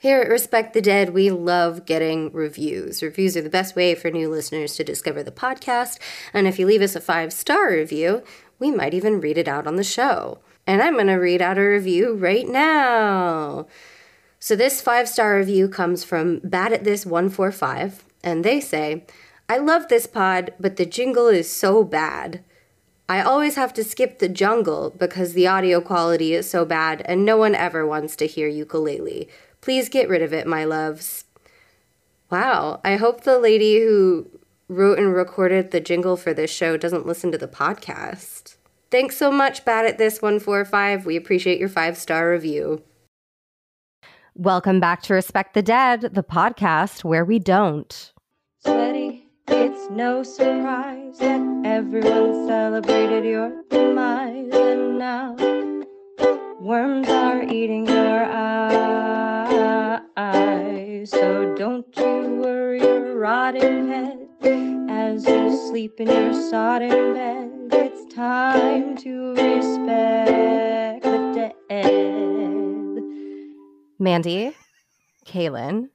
Here at Respect the Dead, we love getting reviews. Reviews are the best way for new listeners to discover the podcast, and if you leave us a five star review, we might even read it out on the show. And I'm going to read out a review right now. So, this five star review comes from Bad at This 145, and they say, I love this pod, but the jingle is so bad. I always have to skip the jungle because the audio quality is so bad and no one ever wants to hear ukulele. Please get rid of it, my loves. Wow, I hope the lady who wrote and recorded the jingle for this show doesn't listen to the podcast. Thanks so much, Bad at This 145. We appreciate your five star review. Welcome back to Respect the Dead, the podcast where we don't. Sweaty, it's no surprise that everyone celebrated your demise, and now worms are eating your eyes. So don't you worry your rotting head as you sleep in your sodden bed. It's time to respect the dead. Mandy, Kaylin,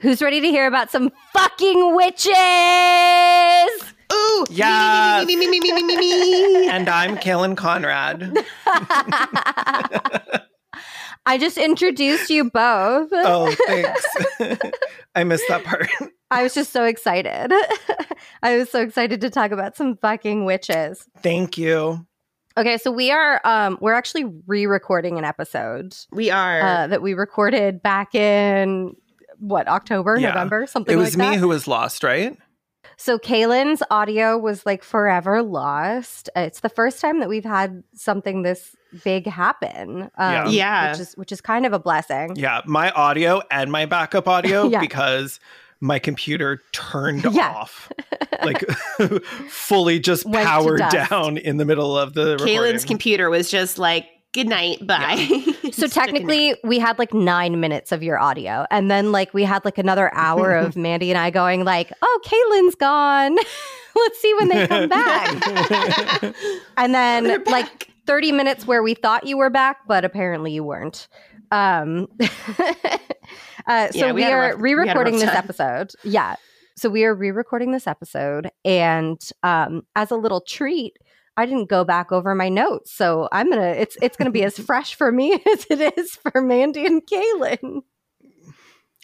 who's ready to hear about some fucking witches? Ooh, Yes. me, me, me, me, me, me, me, me. And I'm Kaylin Conrad. I just introduced you both. Oh, thanks. I missed that part. I was just so excited. I was so excited to talk about some fucking witches. Thank you. Okay, so we are um we're actually re-recording an episode We are. uh, that we recorded back in what October, Yeah. November, something It was like me that. who was lost, right? So Kaylin's audio was like forever lost. Uh, It's the first time that we've had something this big happen. Um, Yeah. Yeah. which is which is kind of a blessing. Yeah, my audio and my backup audio Yeah. because my computer turned Yeah. off. Like fully just Went powered down in the middle of the Kaylin's recording. computer was just like, good night, bye. So technically, we had like nine minutes of your audio, and then like we had like another hour of Mandy and I going like, "Oh, Kaylin's gone. Let's see when they come back." and then They're like back. 30 minutes where we thought you were back, but apparently you weren't. Um, uh, so Yeah, we we, are rough- we re-recording rough this episode. Yeah. So we are re-recording this episode, and um, as a little treat, I didn't go back over my notes, so I'm gonna. It's it's gonna be as fresh for me as it is for Mandy and Kaylin.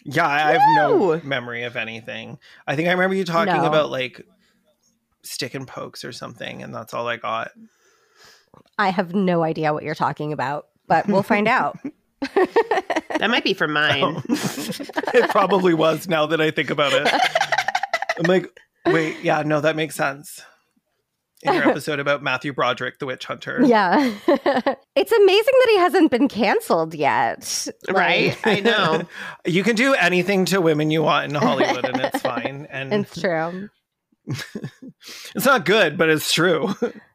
Yeah, I have no memory of anything. I think I remember you talking No. about like stick and pokes or something, and that's all I got. I have no idea what you're talking about, but we'll find out. that might be for mine. it probably was now that I think about it. I'm like, wait, yeah, no, that makes sense. In your episode about Matthew Broderick, the witch hunter. Yeah. it's amazing that he hasn't been canceled yet. right? I know. you can do anything to women you want in Hollywood and it's fine. And It's true. it's not good, but it's true.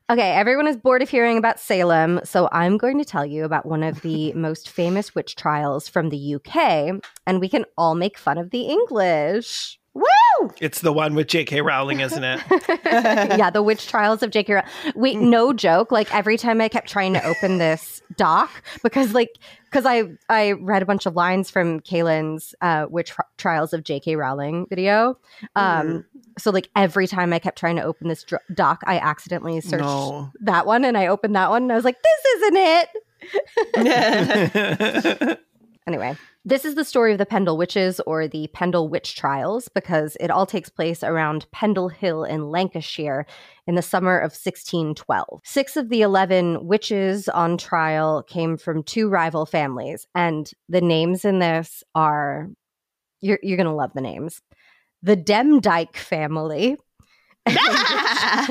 Okay, everyone is bored of hearing about Salem, so I'm going to tell you about one of the most famous witch trials from the UK, and we can all make fun of the English. Woo! It's the one with J.K. Rowling, isn't it? yeah, the witch trials of J.K. Rowling. Wait, no joke. Like every time I kept trying to open this doc because, like, because I I read a bunch of lines from Kaylin's uh, witch tri- trials of J.K. Rowling video. Um, so like every time I kept trying to open this dr- doc, I accidentally searched No. that one and I opened that one and I was like, this isn't it. Anyway, this is the story of the Pendle Witches or the Pendle Witch Trials because it all takes place around Pendle Hill in Lancashire in the summer of 1612. Six of the 11 witches on trial came from two rival families, and the names in this are you're, you're going to love the names. The Demdike family. I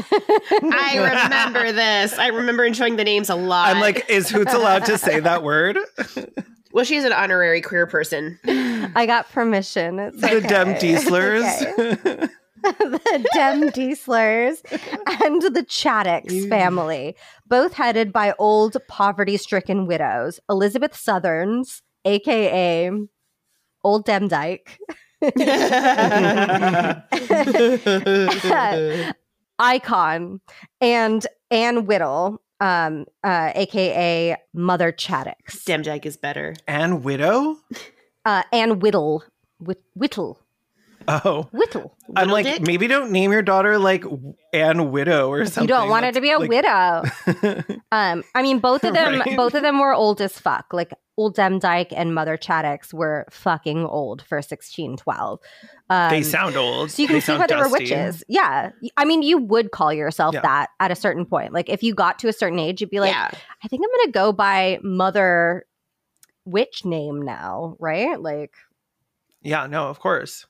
remember this. I remember enjoying the names a lot. I'm like, is Hoots allowed to say that word? well, she's an honorary queer person. I got permission. It's The okay. Dem It's Dieslers. the Dem Dieslers and the Chaddocks Ew. family, both headed by old poverty stricken widows. Elizabeth Southerns, aka Old Demdike, Icon, and Anne Whittle. Um, uh, aka Mother Chattox, Demdike is better. And widow? uh, Anne Whittle, Whit- Whittle, Oh. Whittle. I'm like, Dick? maybe don't name your daughter like Anne Widow or something. You don't want her to be a That's, widow. Um, I mean, both of them, Right. both of them were old as fuck. Like old Demdike and Mother Chattox were fucking old for sixteen twelve. Um, they sound old. so you can They see why they were witches. Yeah, I mean, you would call yourself Yeah. that at a certain point. Like if you got to a certain age, you'd be like, yeah. I think I'm gonna go by Mother Witch name now, right? Like. Yeah, no, of course.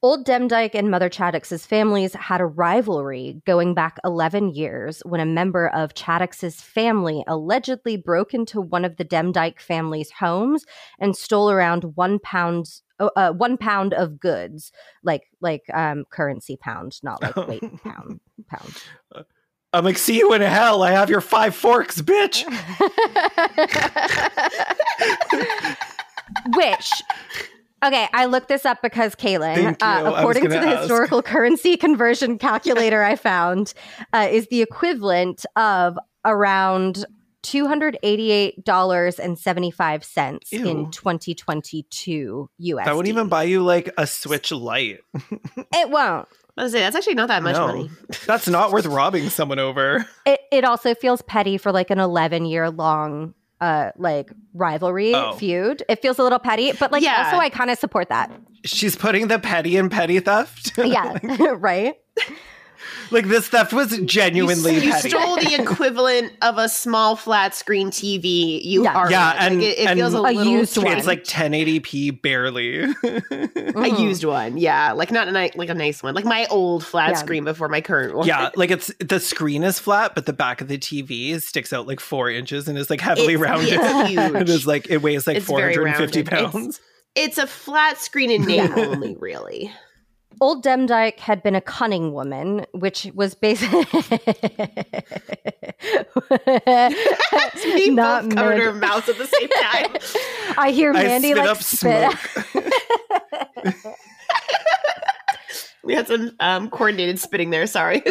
Old Demdike and Mother Chattox's families had a rivalry going back 11 years when a member of Chattox's family allegedly broke into one of the Demdike family's homes and stole around one pound. Uh, uh, one pound of goods, like like um, currency pound, not like weight pound pound. I'm like, see you in hell. I have your five forks, bitch. Which, okay, I looked this up because Kaylin, Thank you. I uh, according to the ask. historical currency conversion calculator I found, uh, is the equivalent of around $288.75 Ew. in 2022 US. That wouldn't even buy you like a Switch Lite. It won't. I was say, that's actually not that much No. money. That's not worth robbing someone over. It, it also feels petty for like an 11 year long uh like rivalry Oh. feud. It feels a little petty, but like Yeah. also I kind of support that. She's putting the petty in petty theft. Yeah, right? Like this theft was genuinely you petty. stole the equivalent of a small flat screen TV. You Yeah. are Yeah, and- like, it, it and- feels a, A little used one. It's like 1080p barely. a Mhm. used one. Yeah, like not a nice, like a nice one, like my old flat Yeah. screen before my current one. yeah, like it's the screen is flat, but the back of the TV sticks out like four inches and is like heavily It's- rounded. it's huge. it is like it weighs like It's 450 rounded. It's- pounds. it's a flat screen in name only, really. Old Demdike had been a cunning woman, which was basically not both covered Mandy. our mouths at the same time. I hear I Mandy spit like up spit. smoke. we had some um, coordinated spitting there. Sorry.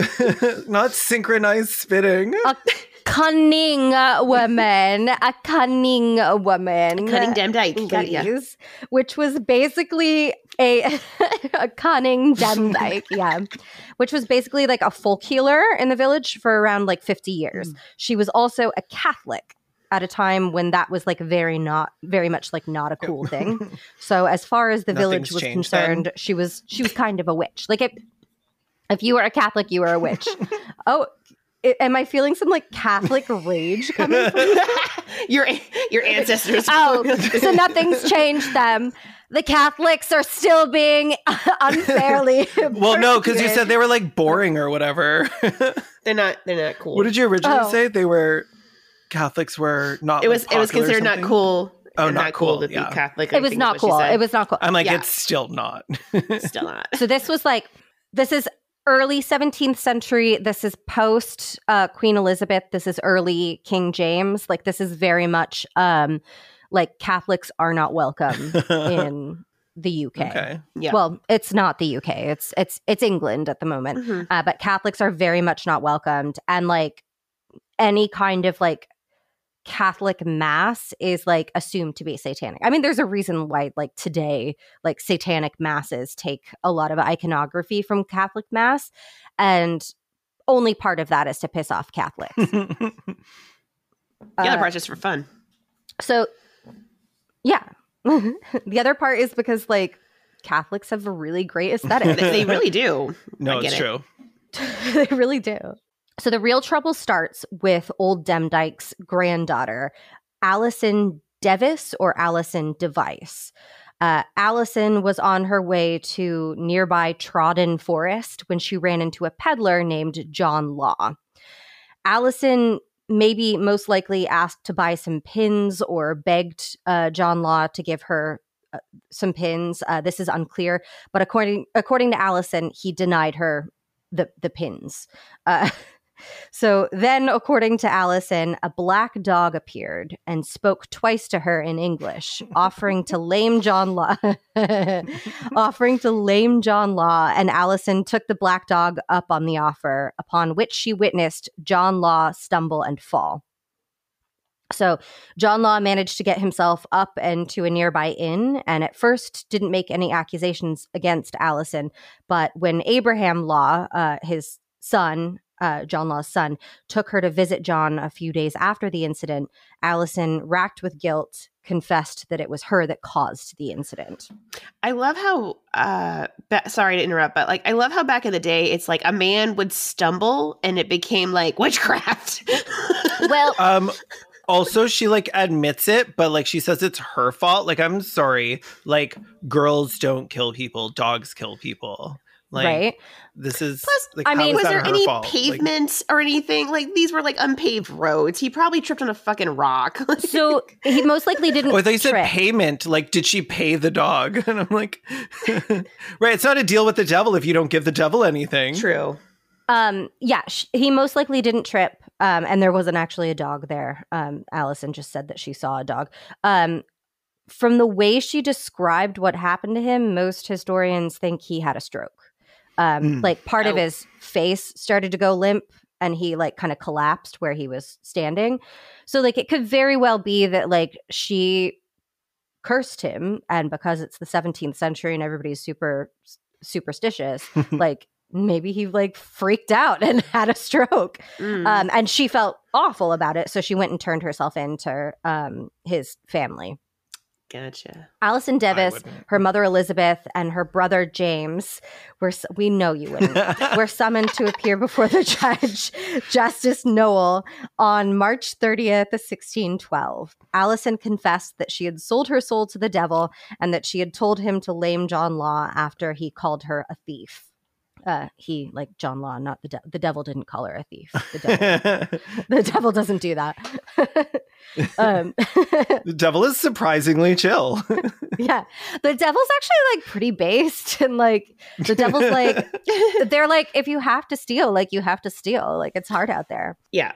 Not synchronized spitting. a cunning woman, a cunning woman, dyke. Got ya. ladies, which was basically a a cunning demdike, yeah, which was basically like a folk healer in the village for around like fifty years. Mm. She was also a Catholic at a time when that was like very not very much like not a cool thing. So as far as the village was changed then. concerned, she was she was kind of a witch. Like if if you were a Catholic, you were a witch. oh. I- am I feeling some like Catholic rage coming from your your ancestors. Oh, so nothing's changed them. The Catholics are still being unfairly. Well, no, because you said they were like boring or whatever. they're not. They're not cool. what did you originally Oh. say? They were Catholics were not. it was like, it was popular or considered not cool. Oh, and not cool, to be yeah. Catholic. I it was not cool. It was not cool. I'm like, Yeah. it's still not. still not. so this was like this is early 17th century. This is post uh, Queen Elizabeth. This is early King James. Like this is very much um, like Catholics are not welcome in the UK. okay. Yeah. Well, it's not the UK. It's it's it's England at the moment. Mhm. uh, but Catholics are very much not welcomed, and like any kind of like Catholic mass is like assumed to be satanic. I mean, there's a reason why like today, like satanic masses take a lot of iconography from Catholic mass, and only part of that is to piss off Catholics. the other Uh, part's just for fun. so, yeah, the other part is because like Catholics have a really great aesthetic. They, they really do. no, I get it's it. true. they really do. So the real trouble starts with old Demdike's granddaughter, Allison Devis or Allison Device. Uh, Allison was on her way to nearby Trawden Forest when she ran into a peddler named John Law. Allison maybe most likely asked to buy some pins or begged uh, John Law to give her uh, some pins. Uh, this is unclear, but according according to Allison, he denied her the the pins. So then, according to Allison, a black dog appeared and spoke twice to her in English, offering to lame John Law, offering to lame John Law. And Allison took the black dog up on the offer, upon which she witnessed John Law stumble and fall. So John Law managed to get himself up and to a nearby inn, and at first didn't make any accusations against Allison. But when Abraham Law, uh, his son, uh, John Law's son, took her to visit John a few days after the incident, Allison, racked with guilt, confessed that it was her that caused the incident. I love how uh ba- sorry to interrupt, but like I love how back in the day it's like a man would stumble and it became like witchcraft. Well, Um also she like admits it, but like she says it's her fault. Like I'm sorry. Like girls don't kill people, dogs kill people. Like right? this is Plus, like I mean, was there any fault? Like, pavement or anything? Like these were like unpaved roads. He probably tripped on a fucking rock. So he most likely didn't. Oh, they thought said payment. Like, did she pay the dog? And I'm like, right. It's not a deal with the devil if you don't give the devil anything. True. Um, yeah, sh- he most likely didn't trip. Um, and there wasn't actually a dog there. Um, Allison just said that she saw a dog. Um, from the way she described what happened to him, most historians think he had a stroke. Um, Mm. like part of his face started to go limp and he like kind of collapsed where he was standing. So like it could very well be that like she cursed him and because it's the 17th century and everybody's super superstitious, like maybe he like freaked out and had a stroke Mm. um, and she felt awful about it so she went and turned herself into um, his family gotcha. allison I devis her mother elizabeth and her brother james were we know you wouldn't were summoned to appear before the judge justice Nowell on march 30th 1612 allison confessed that she had sold her soul to the devil and that she had told him to lame john law after he called her a thief uh, he like John Law, not the de- the devil didn't call her a thief. The devil, the devil doesn't do that. Um, the devil is surprisingly chill. yeah, the devil's actually like pretty based, and like the devil's like they're like if you have to steal, like you have to steal. Like it's hard out there. Yeah.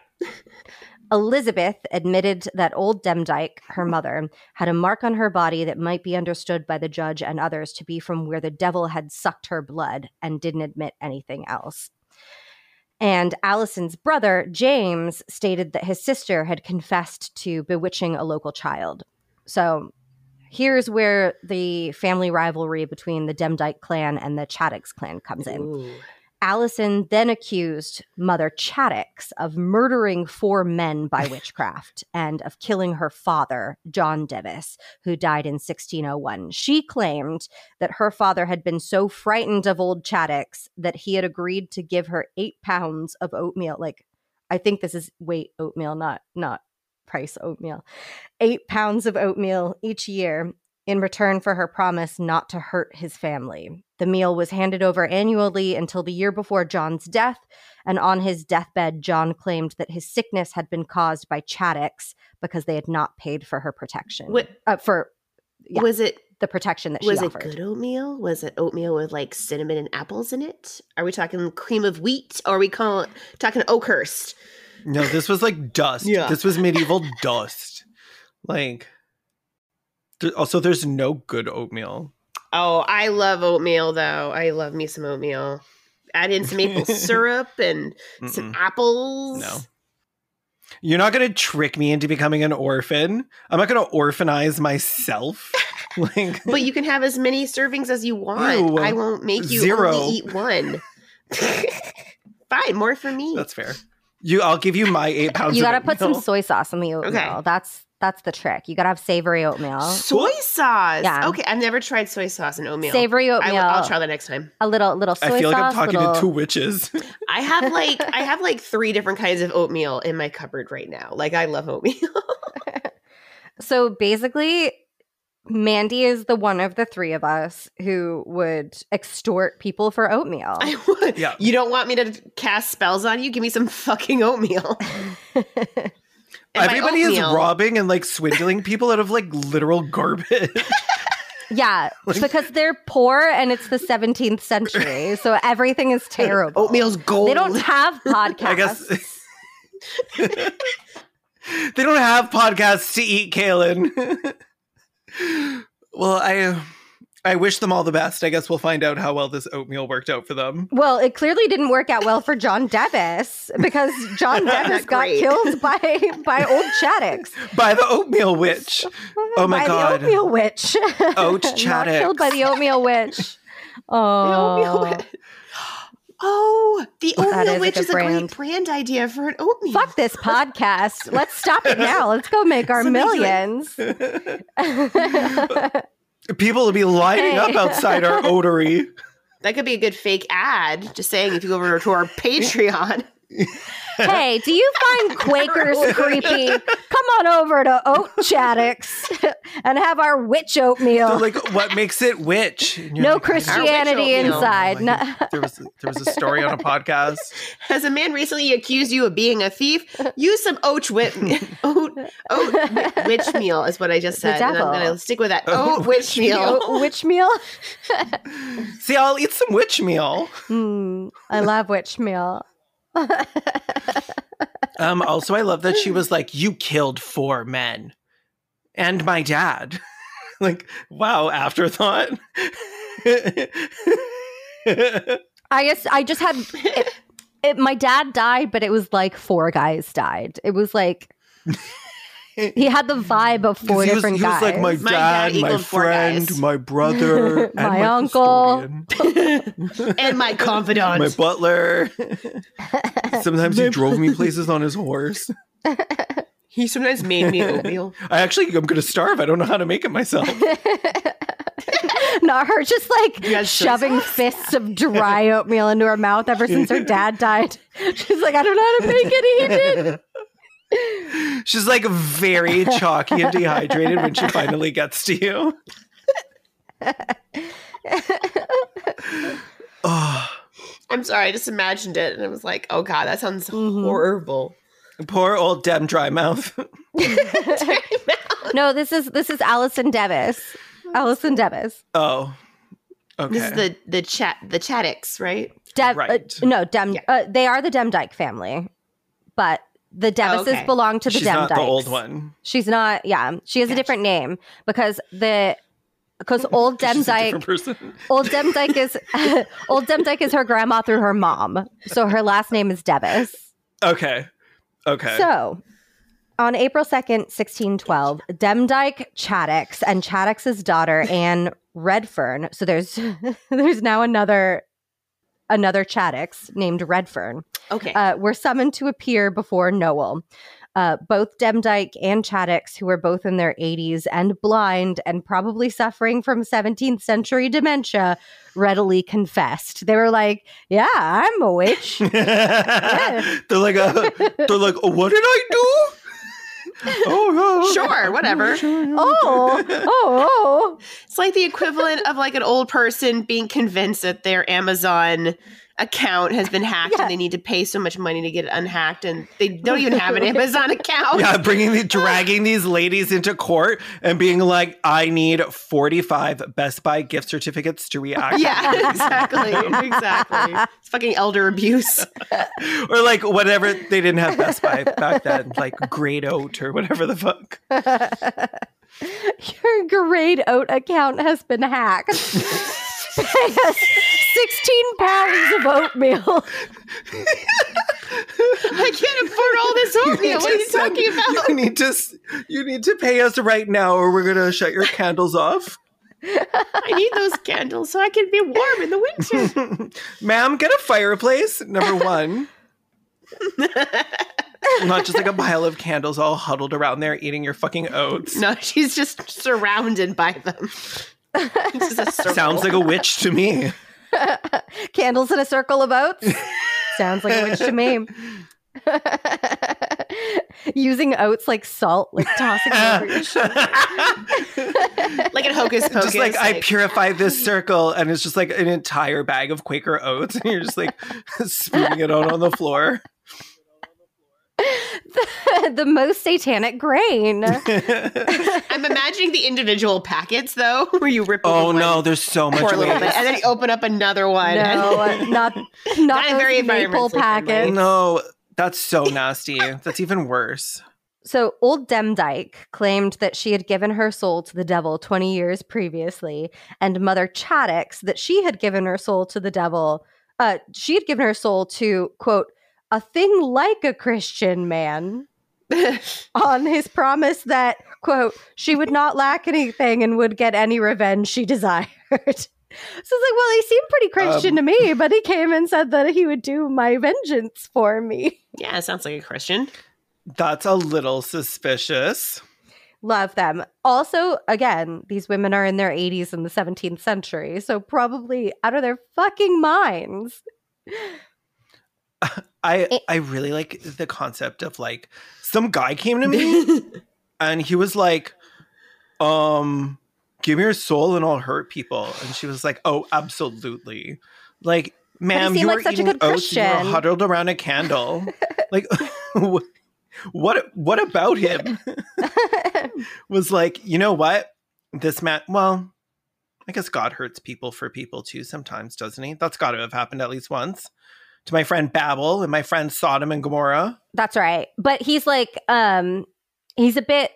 Elizabeth admitted that old Demdike, her mother, had a mark on her body that might be understood by the judge and others to be from where the devil had sucked her blood and didn't admit anything else. And Allison's brother, James, stated that his sister had confessed to bewitching a local child. So here's where the family rivalry between the Demdike clan and the Chattox clan comes in. Ooh. Allison then accused Mother Chattox of murdering four men by witchcraft and of killing her father, John Devis, who died in 1601. She claimed that her father had been so frightened of old Chattox that he had agreed to give her eight pounds of oatmeal. Like, I think this is weight oatmeal, not not price oatmeal. Eight pounds of oatmeal each year in return for her promise not to hurt his family. The meal was handed over annually until the year before John's death, and on his deathbed, John claimed that his sickness had been caused by Chattox because they had not paid for her protection. What Uh, for Yeah. was it? the protection that Was she offered? Was it good oatmeal? Was it oatmeal with like cinnamon and apples in it? Are we talking cream of wheat? Or are we call, talking Oakhurst? no, this was like dust. Yeah. This was medieval dust. Like, th- also, there's no good oatmeal. Oh, I love oatmeal though. I love me some oatmeal. Add in some maple syrup and some apples. No. You're not going to trick me into becoming an orphan. I'm not going to orphanize myself. like, But you can have as many servings as you want. Ew. I won't make you Zero. only eat one. Fine, more for me. that's fair. You, I'll give you my eight pounds. you got to put some soy sauce in the oatmeal. Okay. That's that's the trick. You got to have savory oatmeal. soy sauce. Yeah. Okay, I've never tried soy sauce and oatmeal. Savory oatmeal. will, I'll try that next time. a little little soy sauce. I feel like sauce. I'm talking little, to two witches. I have like I have like three different kinds of oatmeal in my cupboard right now. Like I love oatmeal. So basically, Mandy is the one of the three of us who would extort people for oatmeal. I would. Yeah. You don't want me to cast spells on you? Give me some fucking oatmeal. Everybody is robbing and like swindling people out of like literal garbage. Yeah, because they're poor and it's the 17th century, so everything is terrible. Oatmeal's gold. They don't have podcasts. I guess they don't have podcasts to eat, Kaylin. well, I I wish them all the best. I guess we'll find out how well this oatmeal worked out for them. Well, it clearly didn't work out well for John Devis because John Devis got killed by by old Chattox. By the oatmeal witch. Oh my by God. the oatmeal witch. Oat Chattox. killed by the oatmeal witch. Oh, Oatmeal witch. Oh, the oatmeal is witch is a brand. great brand idea for an oatmeal. fuck this podcast. Let's stop it now. Let's go make our Somebody millions. People will be lining up outside our oatery. That could be a good fake ad. Just saying, if you go over to our Patreon, hey, do you find Quakers creepy? Come on over to Oat Chattox and have our witch oatmeal. They're like, what makes it witch? No like, Christianity oatmeal. inside. No- there was there was a story on a podcast. has a man recently accused you of being a thief? Use some oat wit oat oat witch meal is what I just said, and I'm gonna stick with that Oat oat witch meal. Oat witch meal? See, I'll eat some witch meal. Hmm, I love witch meal. Um, also, I love that she was like, "You killed four men, and my dad." like, wow, afterthought. I guess I just had it, it, my dad died, but it was like four guys died. It was like he had the vibe of four he was, different he was like my My dad dad, my friend, my brother, and My my, uncle. and my confidant. my butler. Sometimes he drove me places on his horse. he sometimes made me oatmeal. I actually, I'm going to starve. I don't know how to make it myself. Not her just like You shoving sauce? fists of dry oatmeal into her mouth ever since her dad died. She's like, I don't know how to make it. He did. She's like very chalky and dehydrated when she finally gets to you. oh, I'm sorry, I just imagined it, and I was like, "Oh God, that sounds Mhm. horrible." poor old Dem Dry Mouth. No, this is this is Allison Devis. Allison Devis. Oh, okay. This is the the chat the Chattox, right? Dev, Right. uh, no, Dem. Yeah. Uh, they are the Demdike family, but the Devises okay. belong to the Demdike. She's Demdikes. not the old one. She's not. Yeah, she has a different name because the because old Demdike old Demdike is old Demdike is her grandma through her mom, so her last name is Devis. Okay. Okay. So, on April 2nd, 1612, Demdike Chattox and Chattox's daughter Anne Redfern. So there's there's now another another Chattox named Redfern. Okay. Uh, were summoned to appear before Nowell. Uh, both Demdike and Chattox, who were both in their 80s and blind and probably suffering from 17th century dementia, readily confessed. They were like, "Yeah, I'm a witch." they're like, uh, they're like, what did I do? Oh, yeah. Sure, whatever. oh, oh, oh. It's like the equivalent of like an old person being convinced that their Amazon account has been hacked Yeah. and they need to pay so much money to get it unhacked and they don't even have an Amazon account. Yeah, bringing the dragging these ladies into court and being like, I need 45 Best Buy gift certificates to react. Yeah, exactly. Exactly. It's fucking elder abuse. or like whatever they didn't have Best Buy back then, like Great Oat or whatever the fuck. Your grade oat account has been hacked. Pay us 16 pounds of oatmeal. I can't afford all this oatmeal. What are you send- talking about? You need to you need to pay us right now or we're gonna shut your candles off. I need those candles so I can be warm in the winter. Ma'am, get a fireplace, number one. Not just like a pile of candles all huddled around there eating your fucking oats. No, she's just surrounded by them. It's just a circle. Sounds like a witch to me. Candles in a circle of oats. Sounds like a witch to me. Using oats like salt, like tossing them over your shoulder. like in Hocus Pocus. just like, I purify this circle, and it's just like an entire bag of Quaker oats, and you're just like spooning it out on the floor. the most satanic grain. I'm imagining the individual packets though, where you rip. oh no, one there's so much for little bit, and then you open up another one. no, and- not not Not those very maple environmentally packets. No, that's so nasty. That's even worse. So, old Demdike claimed that she had given her soul to the devil 20 years previously, and Mother Chattox that she had given her soul to the devil. Uh, she had given her soul to, quote, a thing like a Christian man on his promise that, quote, she would not lack anything and would get any revenge she desired. so it's like, well, he seemed pretty Christian Um, to me, but he came and said that he would do my vengeance for me. yeah, it sounds like a Christian. That's a little suspicious. Love them. Also, again, these women are in their 80s in the 17th century, so probably out of their fucking minds. I It- I really like the concept of like some guy came to me and he was like, um, give me your soul and I'll hurt people. And she was like, Oh, absolutely. Like, ma'am, seem you like were such a good oats and you Christian." huddled around a candle. like what what what about him? was like, you know what? This man well, I guess God hurts people for people too sometimes, doesn't he? That's gotta have happened at least once. To my friend Babel and my friend Sodom and Gomorrah. That's right. But he's like, um, he's a bit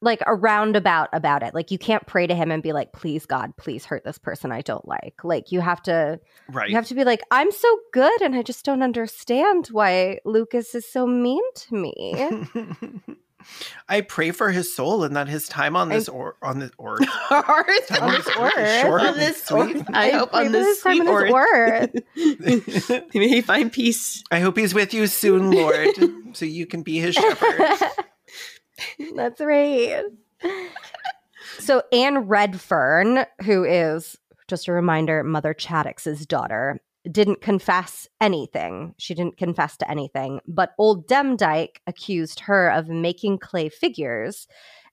like a roundabout about it. Like you can't pray to him and be like, please God, please hurt this person I don't like. Like you have to Right. you have to be like, I'm so good and I just don't understand why Lucas is so mean to me. I pray for his soul and that his time on this or on this or Earth. On on this this earth is short on and this sweet. earth. I hope on this his time sweet on earth. earth. May he find peace. I hope he's with you soon, Lord, so you can be his shepherd. That's right. So Anne Redfern, who is just a reminder, Mother Chattox's daughter, didn't confess anything. She didn't confess to anything, but old Demdike accused her of making clay figures.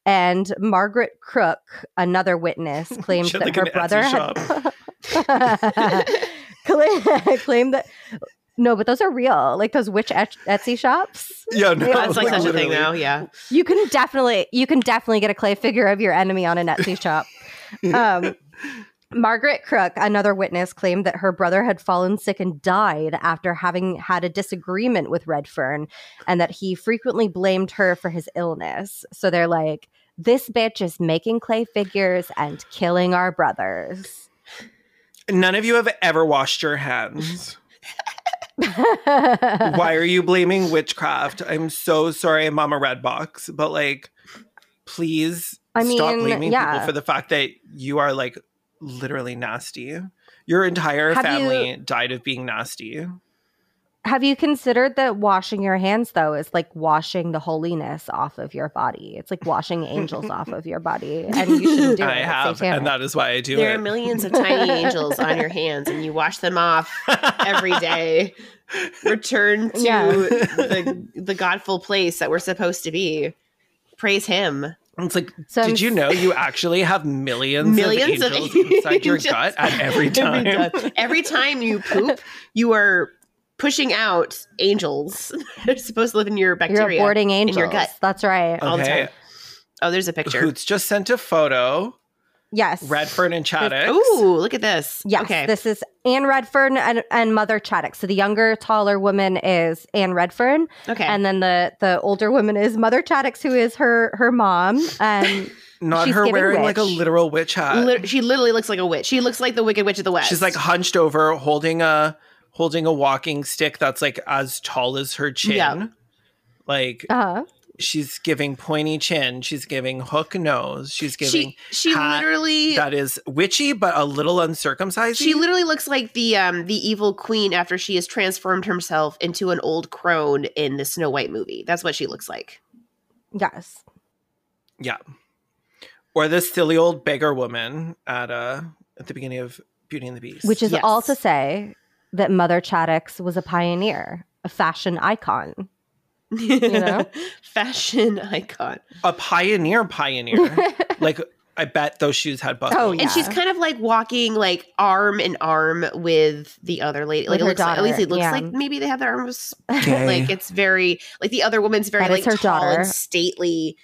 And Margaret Crook, another witness, claimed that had, her like, an brother Etsy had Cla- claimed that no, but those are real, like those witch et- Etsy shops. Yeah, no, That's like like, such a thing now. Yeah. You can definitely you can definitely get a clay figure of your enemy on an Etsy shop. Um, Margaret Crook, another witness, claimed that her brother had fallen sick and died after having had a disagreement with Redfern, and that he frequently blamed her for his illness. So they're like, "This bitch is making clay figures and killing our brothers." None of you have ever washed your hands. Why are you blaming witchcraft? I'm so sorry, Mama Redbox, but like, please I stop blaming yeah. people for the fact that you are like literally nasty. Your entire Have family you- died of being nasty. Have you considered that washing your hands though is like washing the holiness off of your body? It's like washing angels off of your body, and you shouldn't do it. I have, and that is why I do There it. There are millions of tiny angels on your hands, and you wash them off every day. Return to Yeah. the the godful place that we're supposed to be. Praise Him. It's like, So I'm did you know you actually have millions, Millions of of angels inside your gut at every time? time. Every time you poop, you are pushing out angels. They're supposed to live in your bacteria. You're bacteria. aborting angels. your gut. That's right. all the Okay. time. Oh, there's a picture. Hoots just sent a photo. Yes. Redfern and Chattox. Ooh, look at this. Yes. Okay. This is Anne Redfern and, and Mother Chattox. So the younger, taller woman is Anne Redfern, okay. and then the the older woman is Mother Chattox, who is her her mom. And Not She's her giving wearing like a literal witch hat. Lit- she literally looks like a witch. She looks like the Wicked Witch of the West. She's like hunched over, holding a holding a walking stick that's like as tall as her chin. Yeah. Like uh, she's giving pointy chin. She's giving hook nose. She's giving she she hat literally that is witchy but a little uncircumcised. she literally looks like the um the evil queen after she has transformed herself into an old crone in the Snow White movie. That's what she looks like. yes. yeah. Or this silly old beggar woman at uh at the beginning of Beauty and the Beast. Which is Yes. all to say that Mother Chattox was a pioneer, a fashion icon. You know? fashion icon. a pioneer pioneer. like I bet those shoes had buckles. Oh, yeah. And she's kind of like walking like arm in arm with the other lady. Like it her looks like, at least it looks yeah. like maybe they have their arms Gay. like it's very like the other woman's very That like her tall daughter. and stately.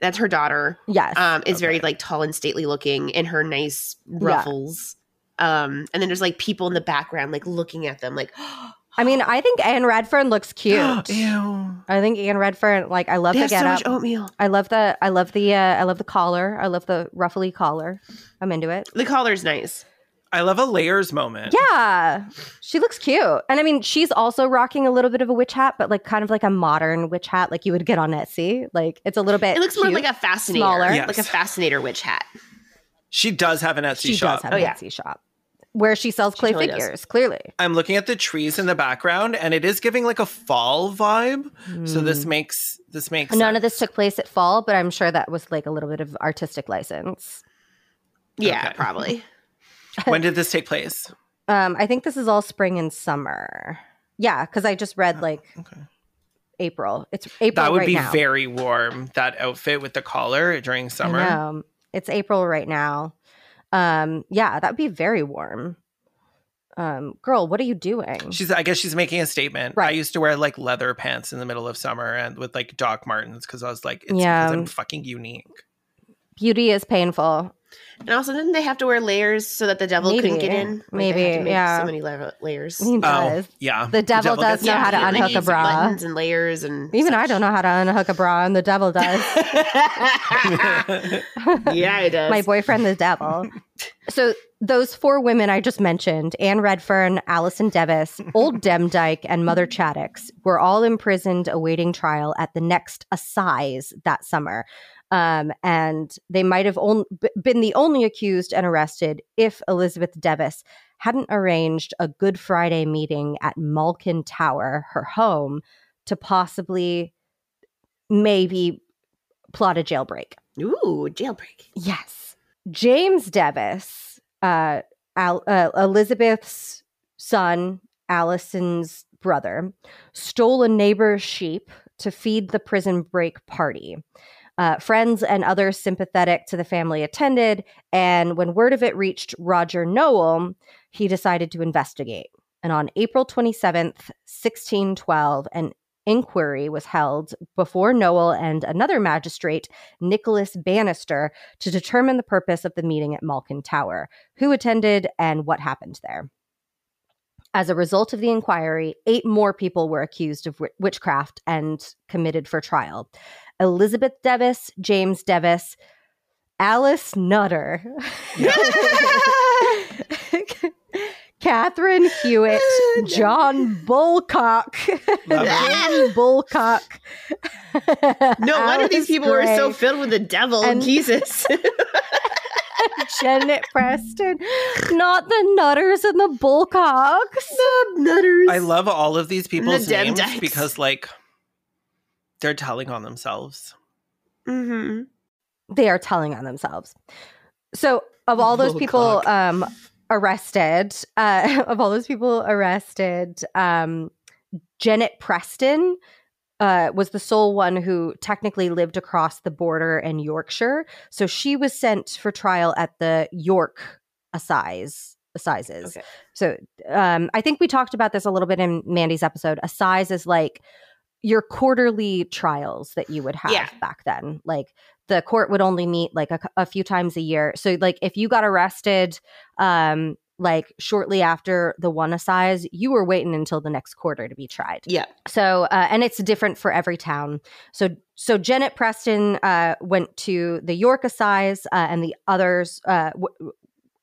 That's her daughter. Yes. Um, is very like tall and stately looking in her nice ruffles. Um, and then there's like people in the background like looking at them like I mean, I think Anne Redfern looks cute. Ew. I think Anne Redfern, like, I love they the have so get much up. oatmeal. I love the, I love the, uh, I love the collar. I love the ruffly collar. I'm into it. The collar's nice. I love a layers moment. Yeah, she looks cute, and I mean, she's also rocking a little bit of a witch hat, but like kind of like a modern witch hat, like you would get on Etsy. Like it's a little bit. It looks more like a fascinator. smaller. Yes. Like a fascinator witch hat. She does have an Etsy she shop. She does have Oh, an yeah. Etsy shop where she sells She clay totally does. figures. Clearly, I'm looking at the trees in the background and it is giving like a fall vibe. So this makes this makes Hmm. none sense. of this took place at fall, but I'm sure that was like a little bit of artistic license. Yeah, Okay. probably. when did this take place? Um, I think this is all spring and summer. Yeah, because I just read like Okay. April. It's April. That would right be now. very warm. That outfit with the collar during summer. I know. It's April right now. Um, yeah, that would be very warm. Um, girl, what are you doing? She's I guess she's making a statement. I used to wear like leather pants in the middle of summer and with like Doc Martens because I was like, it's Yeah. because I'm fucking unique. Beauty is painful. And also, didn't they have to wear layers so that the devil couldn't get in? Like, Maybe, had to make yeah. So many la- layers. He oh, does. Oh, yeah. The devil does gets know how to unhook a bra. buttons and layers and Even I don't know how to unhook a bra, and the devil does. yeah, it does. My boyfriend, the devil. So those four women I just mentioned, Anne Redfern, Allison Devis, Old Demdike, and Mother Chattox, were all imprisoned awaiting trial at the next assize that summer. Um, and they might have on- been the only accused and arrested if Elizabeth Devis hadn't arranged a Good Friday meeting at Malkin Tower, her home, to possibly maybe plot a jailbreak. Ooh, jailbreak. Yes. James Devis, uh, Al- uh, Elizabeth's son, Allison's brother, stole a neighbor's sheep to feed the prison break party. Uh, friends and others sympathetic to the family attended, and when word of it reached Roger Nowell, he decided to investigate. And on April 27th, 1612, an inquiry was held before Nowell and another magistrate, Nicholas Bannister, to determine the purpose of the meeting at Malkin Tower, who attended, and what happened there. As a result of the inquiry, eight more people were accused of witchcraft and committed for trial. Elizabeth Devis, James Devis, Alice Nutter, Catherine Hewitt, John Bulcock, Love Jim Bulcock. No wonder these Alice people were so filled with the devil. And- Jesus. Janet Preston, not the Nutters and the Bulcocks. Nutters. I love all of these people's Dem names because like they're telling on themselves. hmm They are telling on themselves. So, of all those people um, arrested, uh, of all those people arrested, um, Janet Preston uh, was the sole one who technically lived across the border in Yorkshire. So she was sent for trial at the York Assize Assizes. Okay. So um, I think we talked about this a little bit in Mandy's episode. Assize is like your quarterly trials that you would have Yeah. back then. Like the court would only meet like a, a few times a year. So like if you got arrested um like shortly after the one assize, you were waiting until the next quarter to be tried. Yeah. So, uh, and it's different for every town. So, so Janet Preston uh, went to the York Assize, uh, and the others, uh, w-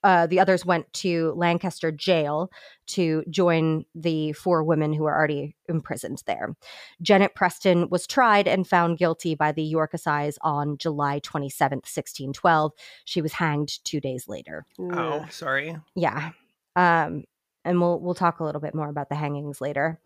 uh, the others went to Lancaster Jail to join the four women who were already imprisoned there. Janet Preston was tried and found guilty by the York Assize on July twenty seventh, sixteen twelve. She was hanged two days later. Oh, sorry. Yeah. Um, and we'll we'll talk a little bit more about the hangings later.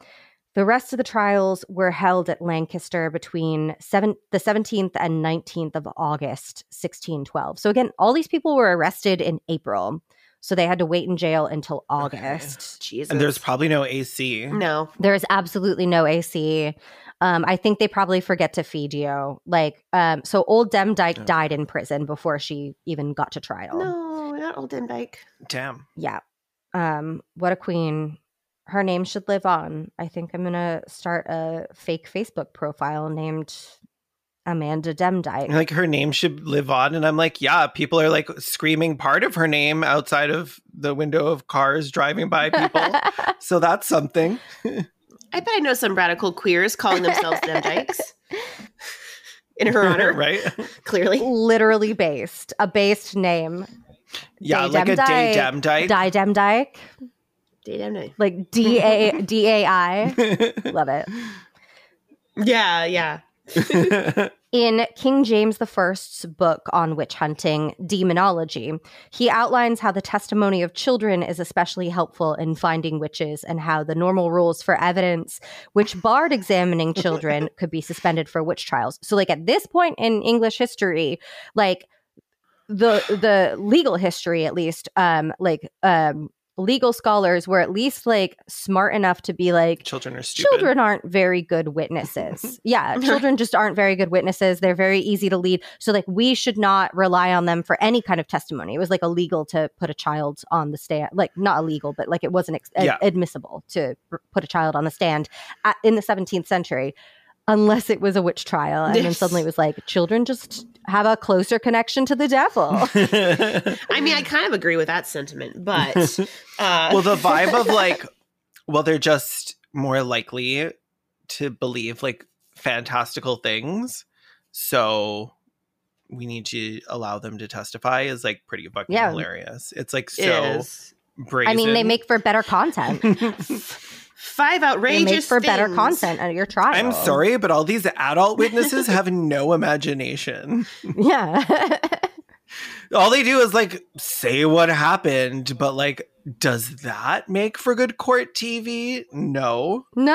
The rest of the trials were held at Lancaster between seven, the 17th and 19th of August, 1612. So again, all these people were arrested in April. So they had to wait in jail until August. Jesus. And there's probably no AC. no. There is absolutely no AC. Um, I think they probably forget to feed you. Like, um, so old Demdike Yeah. died in prison before she even got to trial. No, not old Demdike. Damn. Yeah. Um, what a queen. Her name should live on. I think I'm gonna start a fake Facebook profile named Amanda Demdike. Like her name should live on, and I'm like, yeah, people are like screaming part of her name outside of the window of cars driving by people. so that's something. I bet I know some radical queers calling themselves Demdikes in her honor, right? clearly. Literally based, a based name. Yeah, Day like a day Demdike. dem. Die Demdike, Day Demdike. like D A D A I. Love it. Yeah, yeah. In King James I's book on witch hunting, Daemonologie, he outlines how the testimony of children is especially helpful in finding witches and how the normal rules for evidence which barred examining children could be suspended for witch trials. So like at this point in English history, like the the legal history at least um like um legal scholars were at least like smart enough to be like Children are stupid. children aren't very good witnesses. yeah, children just aren't very good witnesses. They're very easy to lead. So like we should not rely on them for any kind of testimony. It was like illegal to put a child on the stand, like not illegal, but like it wasn't ex- Yeah. admissible to r- put a child on the stand at, in the 17th century. Unless it was a witch trial, and then suddenly it was like children just have a closer connection to the devil. I mean, I kind of agree with that sentiment, but uh, well, the vibe of like, well, they're just more likely to believe like fantastical things. So we need to allow them to testify is like pretty fucking Yeah. hilarious. It's like so is. brazen. I mean, they make for better content. Five outrageous make for better content at your trial. I'm sorry, but all these adult witnesses have no imagination. Yeah. All they do is like say what happened, but like, does that make for good court TV? No. no.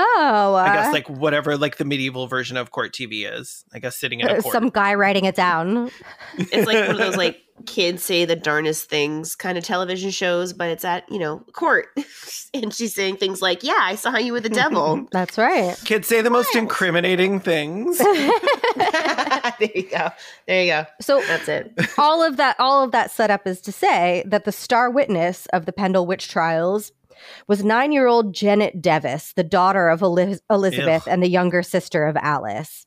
I uh, guess like whatever like the medieval version of court TV is. I guess sitting in a uh, court. some guy writing it down. It's like one of those like kids say the darnest things kind of television shows, but it's at you know court, and she's saying things like, "Yeah, I saw you with the devil." That's right. Kids say the most incriminating things. there you go. There you go. So That's it. all of that all of that setup is to say that the star witness of the Pendle witch trials was 9-year-old Janet Device, the daughter of Eliz- Elizabeth Ugh. and the younger sister of Alice.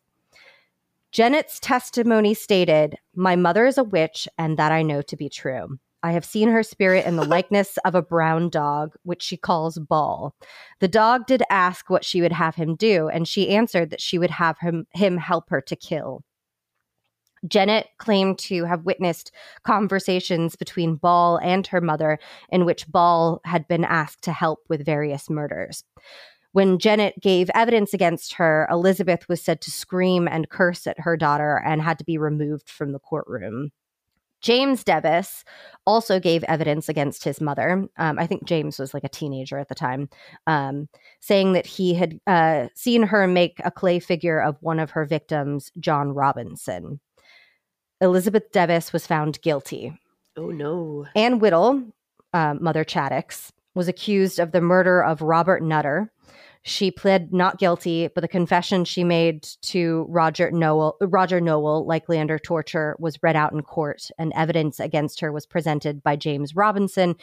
Janet's testimony stated, "My mother is a witch and that I know to be true." I have seen her spirit in the likeness of a brown dog, which she calls Ball. The dog did ask what she would have him do, and she answered that she would have him, him help her to kill. Janet claimed to have witnessed conversations between Ball and her mother in which Ball had been asked to help with various murders. When Janet gave evidence against her, Elizabeth was said to scream and curse at her daughter and had to be removed from the courtroom. James Device also gave evidence against his mother. Um, I think James was like a teenager at the time, um, saying that he had uh, seen her make a clay figure of one of her victims, John Robinson. Elizabeth Device was found guilty. Oh no. Anne Whittle, uh, Mother Chattox, was accused of the murder of Robert Nutter. She pled not guilty, but the confession she made to Roger Nowell, Roger Nowell, likely under torture, was read out in court, and evidence against her was presented by James Robinson,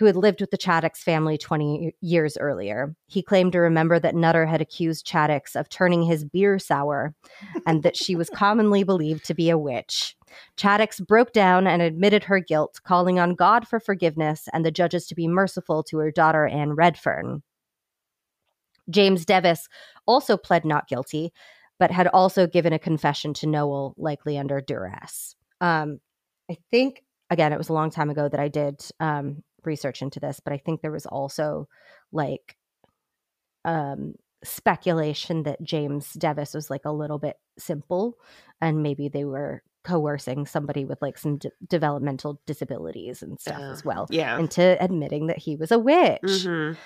who had lived with the Chattox family 20 years earlier. He claimed to remember that Nutter had accused Chattox of turning his beer sour and that she was commonly believed to be a witch. Chattox broke down and admitted her guilt, calling on God for forgiveness and the judges to be merciful to her daughter Anne Redfern. James Device also pled not guilty, but had also given a confession to Nowell, likely under duress. Um, I think, again, it was a long time ago that I did um, research into this, but I think there was also like um, speculation that James Device was like a little bit simple and maybe they were coercing somebody with like some de- developmental disabilities and stuff Uh, as well Yeah. into admitting that he was a witch. Mhm.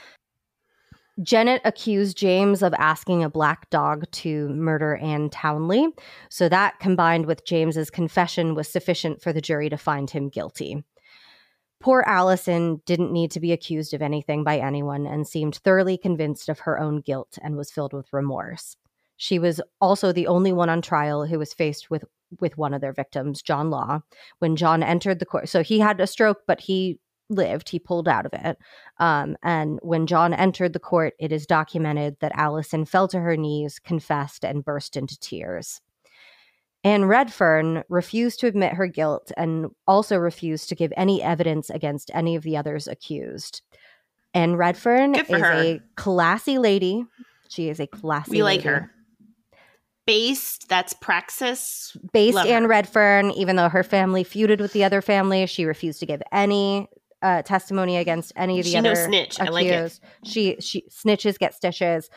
Janet accused James of asking a black dog to murder Anne Towneley. So that combined with James's confession was sufficient for the jury to find him guilty. Poor Allison didn't need to be accused of anything by anyone and seemed thoroughly convinced of her own guilt and was filled with remorse. She was also the only one on trial who was faced with with one of their victims, John Law, when John entered the court. So he had a stroke, but he lived. He pulled out of it. Um, and when John entered the court, it is documented that Allison fell to her knees, confessed, and burst into tears. Anne Redfern refused to admit her guilt and also refused to give any evidence against any of the others accused. Anne Redfern is her. a classy lady. She is a classy We like lady. her. Based, that's Praxis. Based Love Anne her. Redfern, even though her family feuded with the other family, she refused to give any uh, testimony against any of the She other no snitch. I like it. accused. She she snitches get stitches,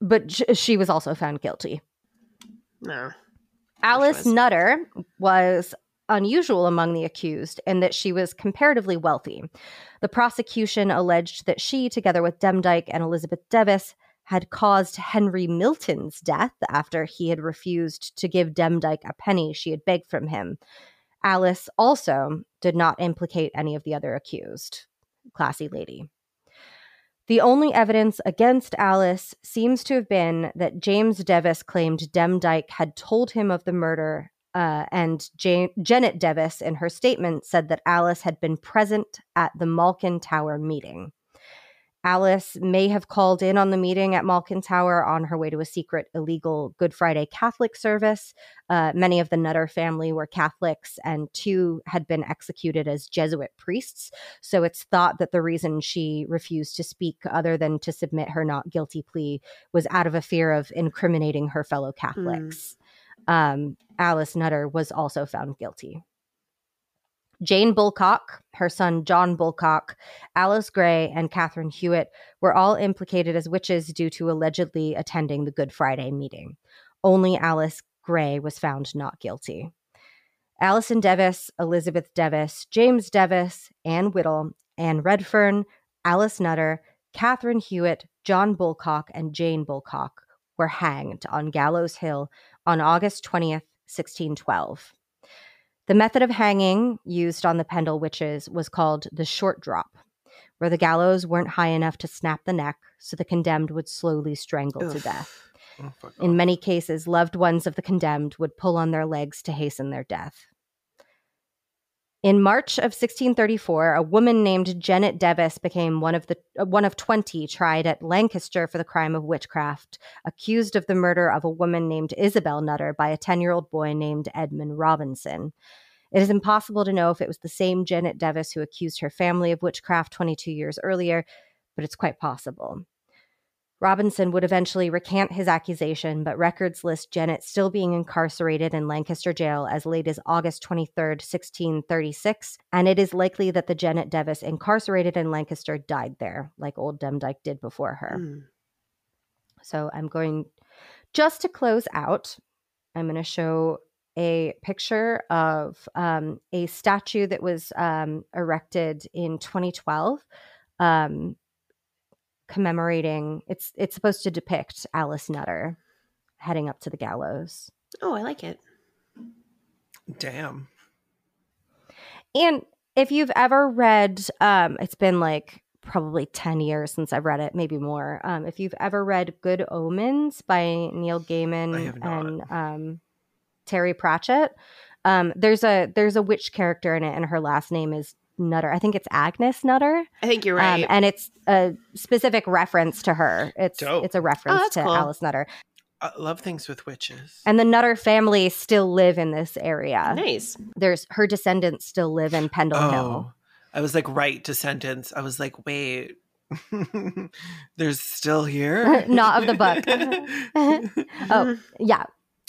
but sh- she was also found guilty. No. Alice was. Nutter was unusual among the accused in that she was comparatively wealthy. The prosecution alleged that she, together with Demdike and Elizabeth Device, had caused Henry Milton's death after he had refused to give Demdike a penny she had begged from him. Alice also did not implicate any of the other accused. Classy lady. The only evidence against Alice seems to have been that James Device claimed Demdike had told him of the murder, uh, and Ja- Janet Device, in her statement, said that Alice had been present at the Malkin Tower meeting. Alice may have called in on the meeting at Malkin Tower on her way to a secret illegal Good Friday Catholic service. Uh, many of the Nutter family were Catholics, and two had been executed as Jesuit priests. So it's thought that the reason she refused to speak, other than to submit her not guilty plea, was out of a fear of incriminating her fellow Catholics. Um, Alice Nutter was also found guilty. Jane Bulcock, her son John Bulcock, Alice Gray, and Catherine Hewitt were all implicated as witches due to allegedly attending the Good Friday meeting. Only Alice Gray was found not guilty. Allison Device, Elizabeth Device, James Device, Anne Whittle, Anne Redfern, Alice Nutter, Catherine Hewitt, John Bulcock, and Jane Bulcock were hanged on Gallows Hill on August 20th, 1612. The method of hanging used on the Pendle witches was called the short drop, where the gallows weren't high enough to snap the neck, so the condemned would slowly strangle to death. Oh, In many cases, loved ones of the condemned would pull on their legs to hasten their death. In March of 1634, a woman named Janet Device became one of the uh, one of 20 tried at Lancaster for the crime of witchcraft, accused of the murder of a woman named Isabel Nutter by a 10-year-old boy named Edmund Robinson. It is impossible to know if it was the same Janet Device who accused her family of witchcraft 22 years earlier, but it's quite possible. Robinson would eventually recant his accusation, but records list Janet still being incarcerated in Lancaster jail as late as August 23, 1636, and it is likely that the Janet Device incarcerated in Lancaster died there, like old Demdike did before her. Mm. So I'm going just to close out, I'm going to show a picture of um, a statue that was um, erected in 2012. Um, commemorating it's it's supposed to depict Alice Nutter heading up to the gallows. Oh, I like it. Damn. And if you've ever read um it's been like probably 10 years since I've read it, maybe more. Um if you've ever read Good Omens by Neil Gaiman I have not. and um Terry Pratchett, um there's a there's a witch character in it and her last name is Nutter. I think it's Agnes Nutter. I think you're right. Um, and it's a specific reference to her. It's Dope. it's a reference that's to cool. Alice Nutter. I love things with witches. And the Nutter family still live in this area. nice. There's her descendants still live in Pendle Hill. oh, I was like, right descendants. I was like, wait, there's still here. Not of the book. Oh, yeah,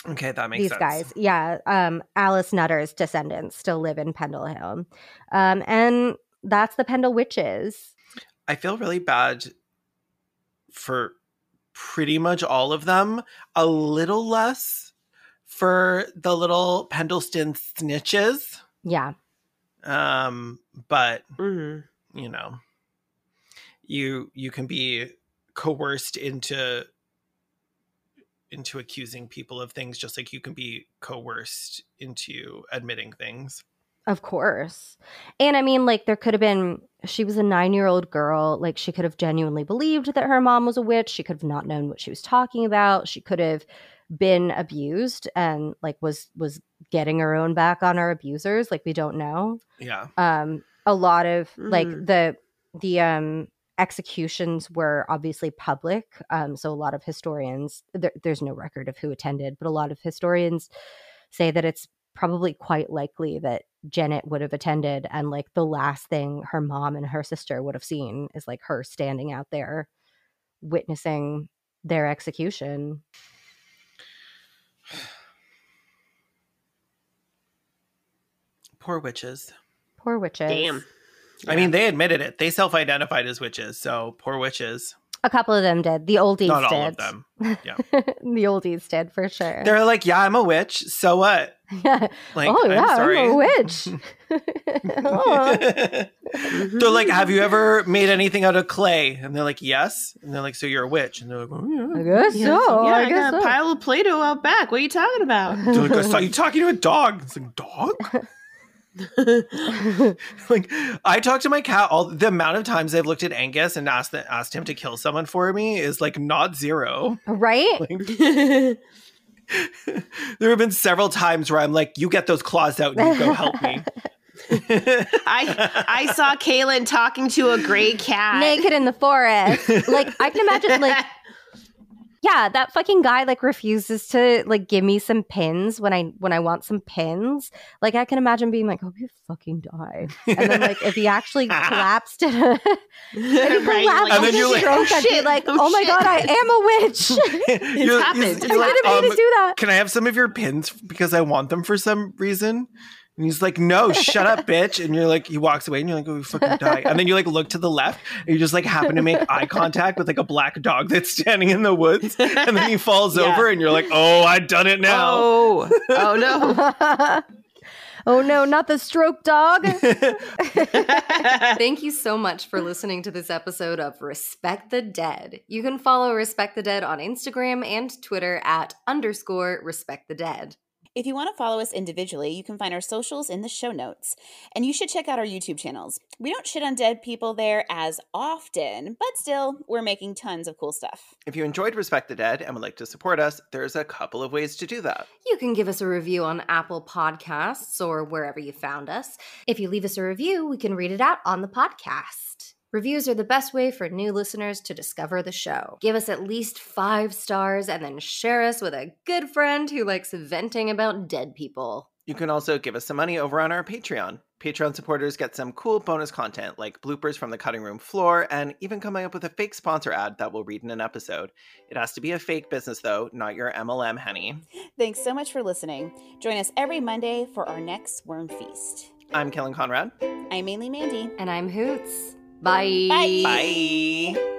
okay, that makes these sense. guys. Yeah, um, Alice Nutter's descendants still live in Pendle Hill. Um, and that's the Pendle Witches. I feel really bad for pretty much all of them. A little less for the little Pendleston snitches. Yeah. Um, but hmm you know, you you can be coerced into into accusing people of things just like you can be coerced into admitting things. Of course. And I mean, like, there could have been, she was a nine year old girl. Like, she could have genuinely believed that her mom was a witch. She could have not known what she was talking about. She could have been abused and, like, was, was getting her own back on her abusers. Like, we don't know. Yeah. Um, a lot of, like, Mm. the, the, um, executions were obviously public. Um, so a lot of historians, there, there's no record of who attended, but a lot of historians say that it's probably quite likely that Janet would have attended and like the last thing her mom and her sister would have seen is like her standing out there witnessing their execution. Poor witches. Poor witches. Damn. I mean, they admitted it. They self-identified as witches. So poor witches. A couple of them did. The oldies Not did. all of them. Yeah. the oldies did for sure. They're like, yeah, I'm a witch. So what? yeah. Like, oh yeah, I'm sorry. I'm a witch. Oh. they're like, have you ever made anything out of clay? And they're like, yes. And they're like, so you're a witch. And they're like, oh, I yeah. guess Yeah, so. so- yeah, I, I, guess got a pile of Play-Doh out back. What are you talking about? They're like, I saw you talking to a dog. It's like, dog? like I talk to my cat all the amount of times I've looked at Angus and asked asked him to kill someone for me is like not zero. right? Like, there have been several times where I'm like, you get those claws out and you go help me. I I saw Kaylin talking to a gray cat. naked in the forest. Like I can imagine like yeah, that fucking guy like refuses to like give me some pins when I when I want some pins. Like I can imagine being like, "Oh, you fucking die," and then like if he actually collapsed in a, if he Right, collapsed And then you're like, stroke, "Oh, I'd be like, oh, "Oh, my shit." god, I am a witch." You're- happened. he's- It's he's I didn't mean um, to do that. Can I have some of your pins because I want them for some reason? And he's like, no, shut up, bitch. And you're like, he walks away and you're like, oh, we fucking die. And then you like look to the left and you just like happen to make eye contact with like a black dog that's standing in the woods. And then he falls Yeah. over and you're like, oh, I done it now. Oh, oh no. oh no, not the stroke dog. Thank you so much for listening to this episode of Respect the Dead. You can follow Respect the Dead on Instagram and Twitter at underscore Respect the Dead. If you want to follow us individually, you can find our socials in the show notes. And you should check out our YouTube channels. We don't shit on dead people there as often, but still, we're making tons of cool stuff. If you enjoyed Respect the Dead and would like to support us, there's a couple of ways to do that. You can give us a review on Apple Podcasts or wherever you found us. If you leave us a review, we can read it out on the podcast. Reviews are the best way for new listeners to discover the show. Give us at least five stars and then share us with a good friend who likes venting about dead people. You can also give us some money over on our Patreon. Patreon supporters get some cool bonus content like bloopers from the cutting room floor and even coming up with a fake sponsor ad that we'll read in an episode. It has to be a fake business though, not your MLM henny. Thanks so much for listening. Join us every Monday for our next Worm Feast. I'm Kellen Conrad. I'm mainly Mandy. And I'm Hoots. Bye. Bye. Bye.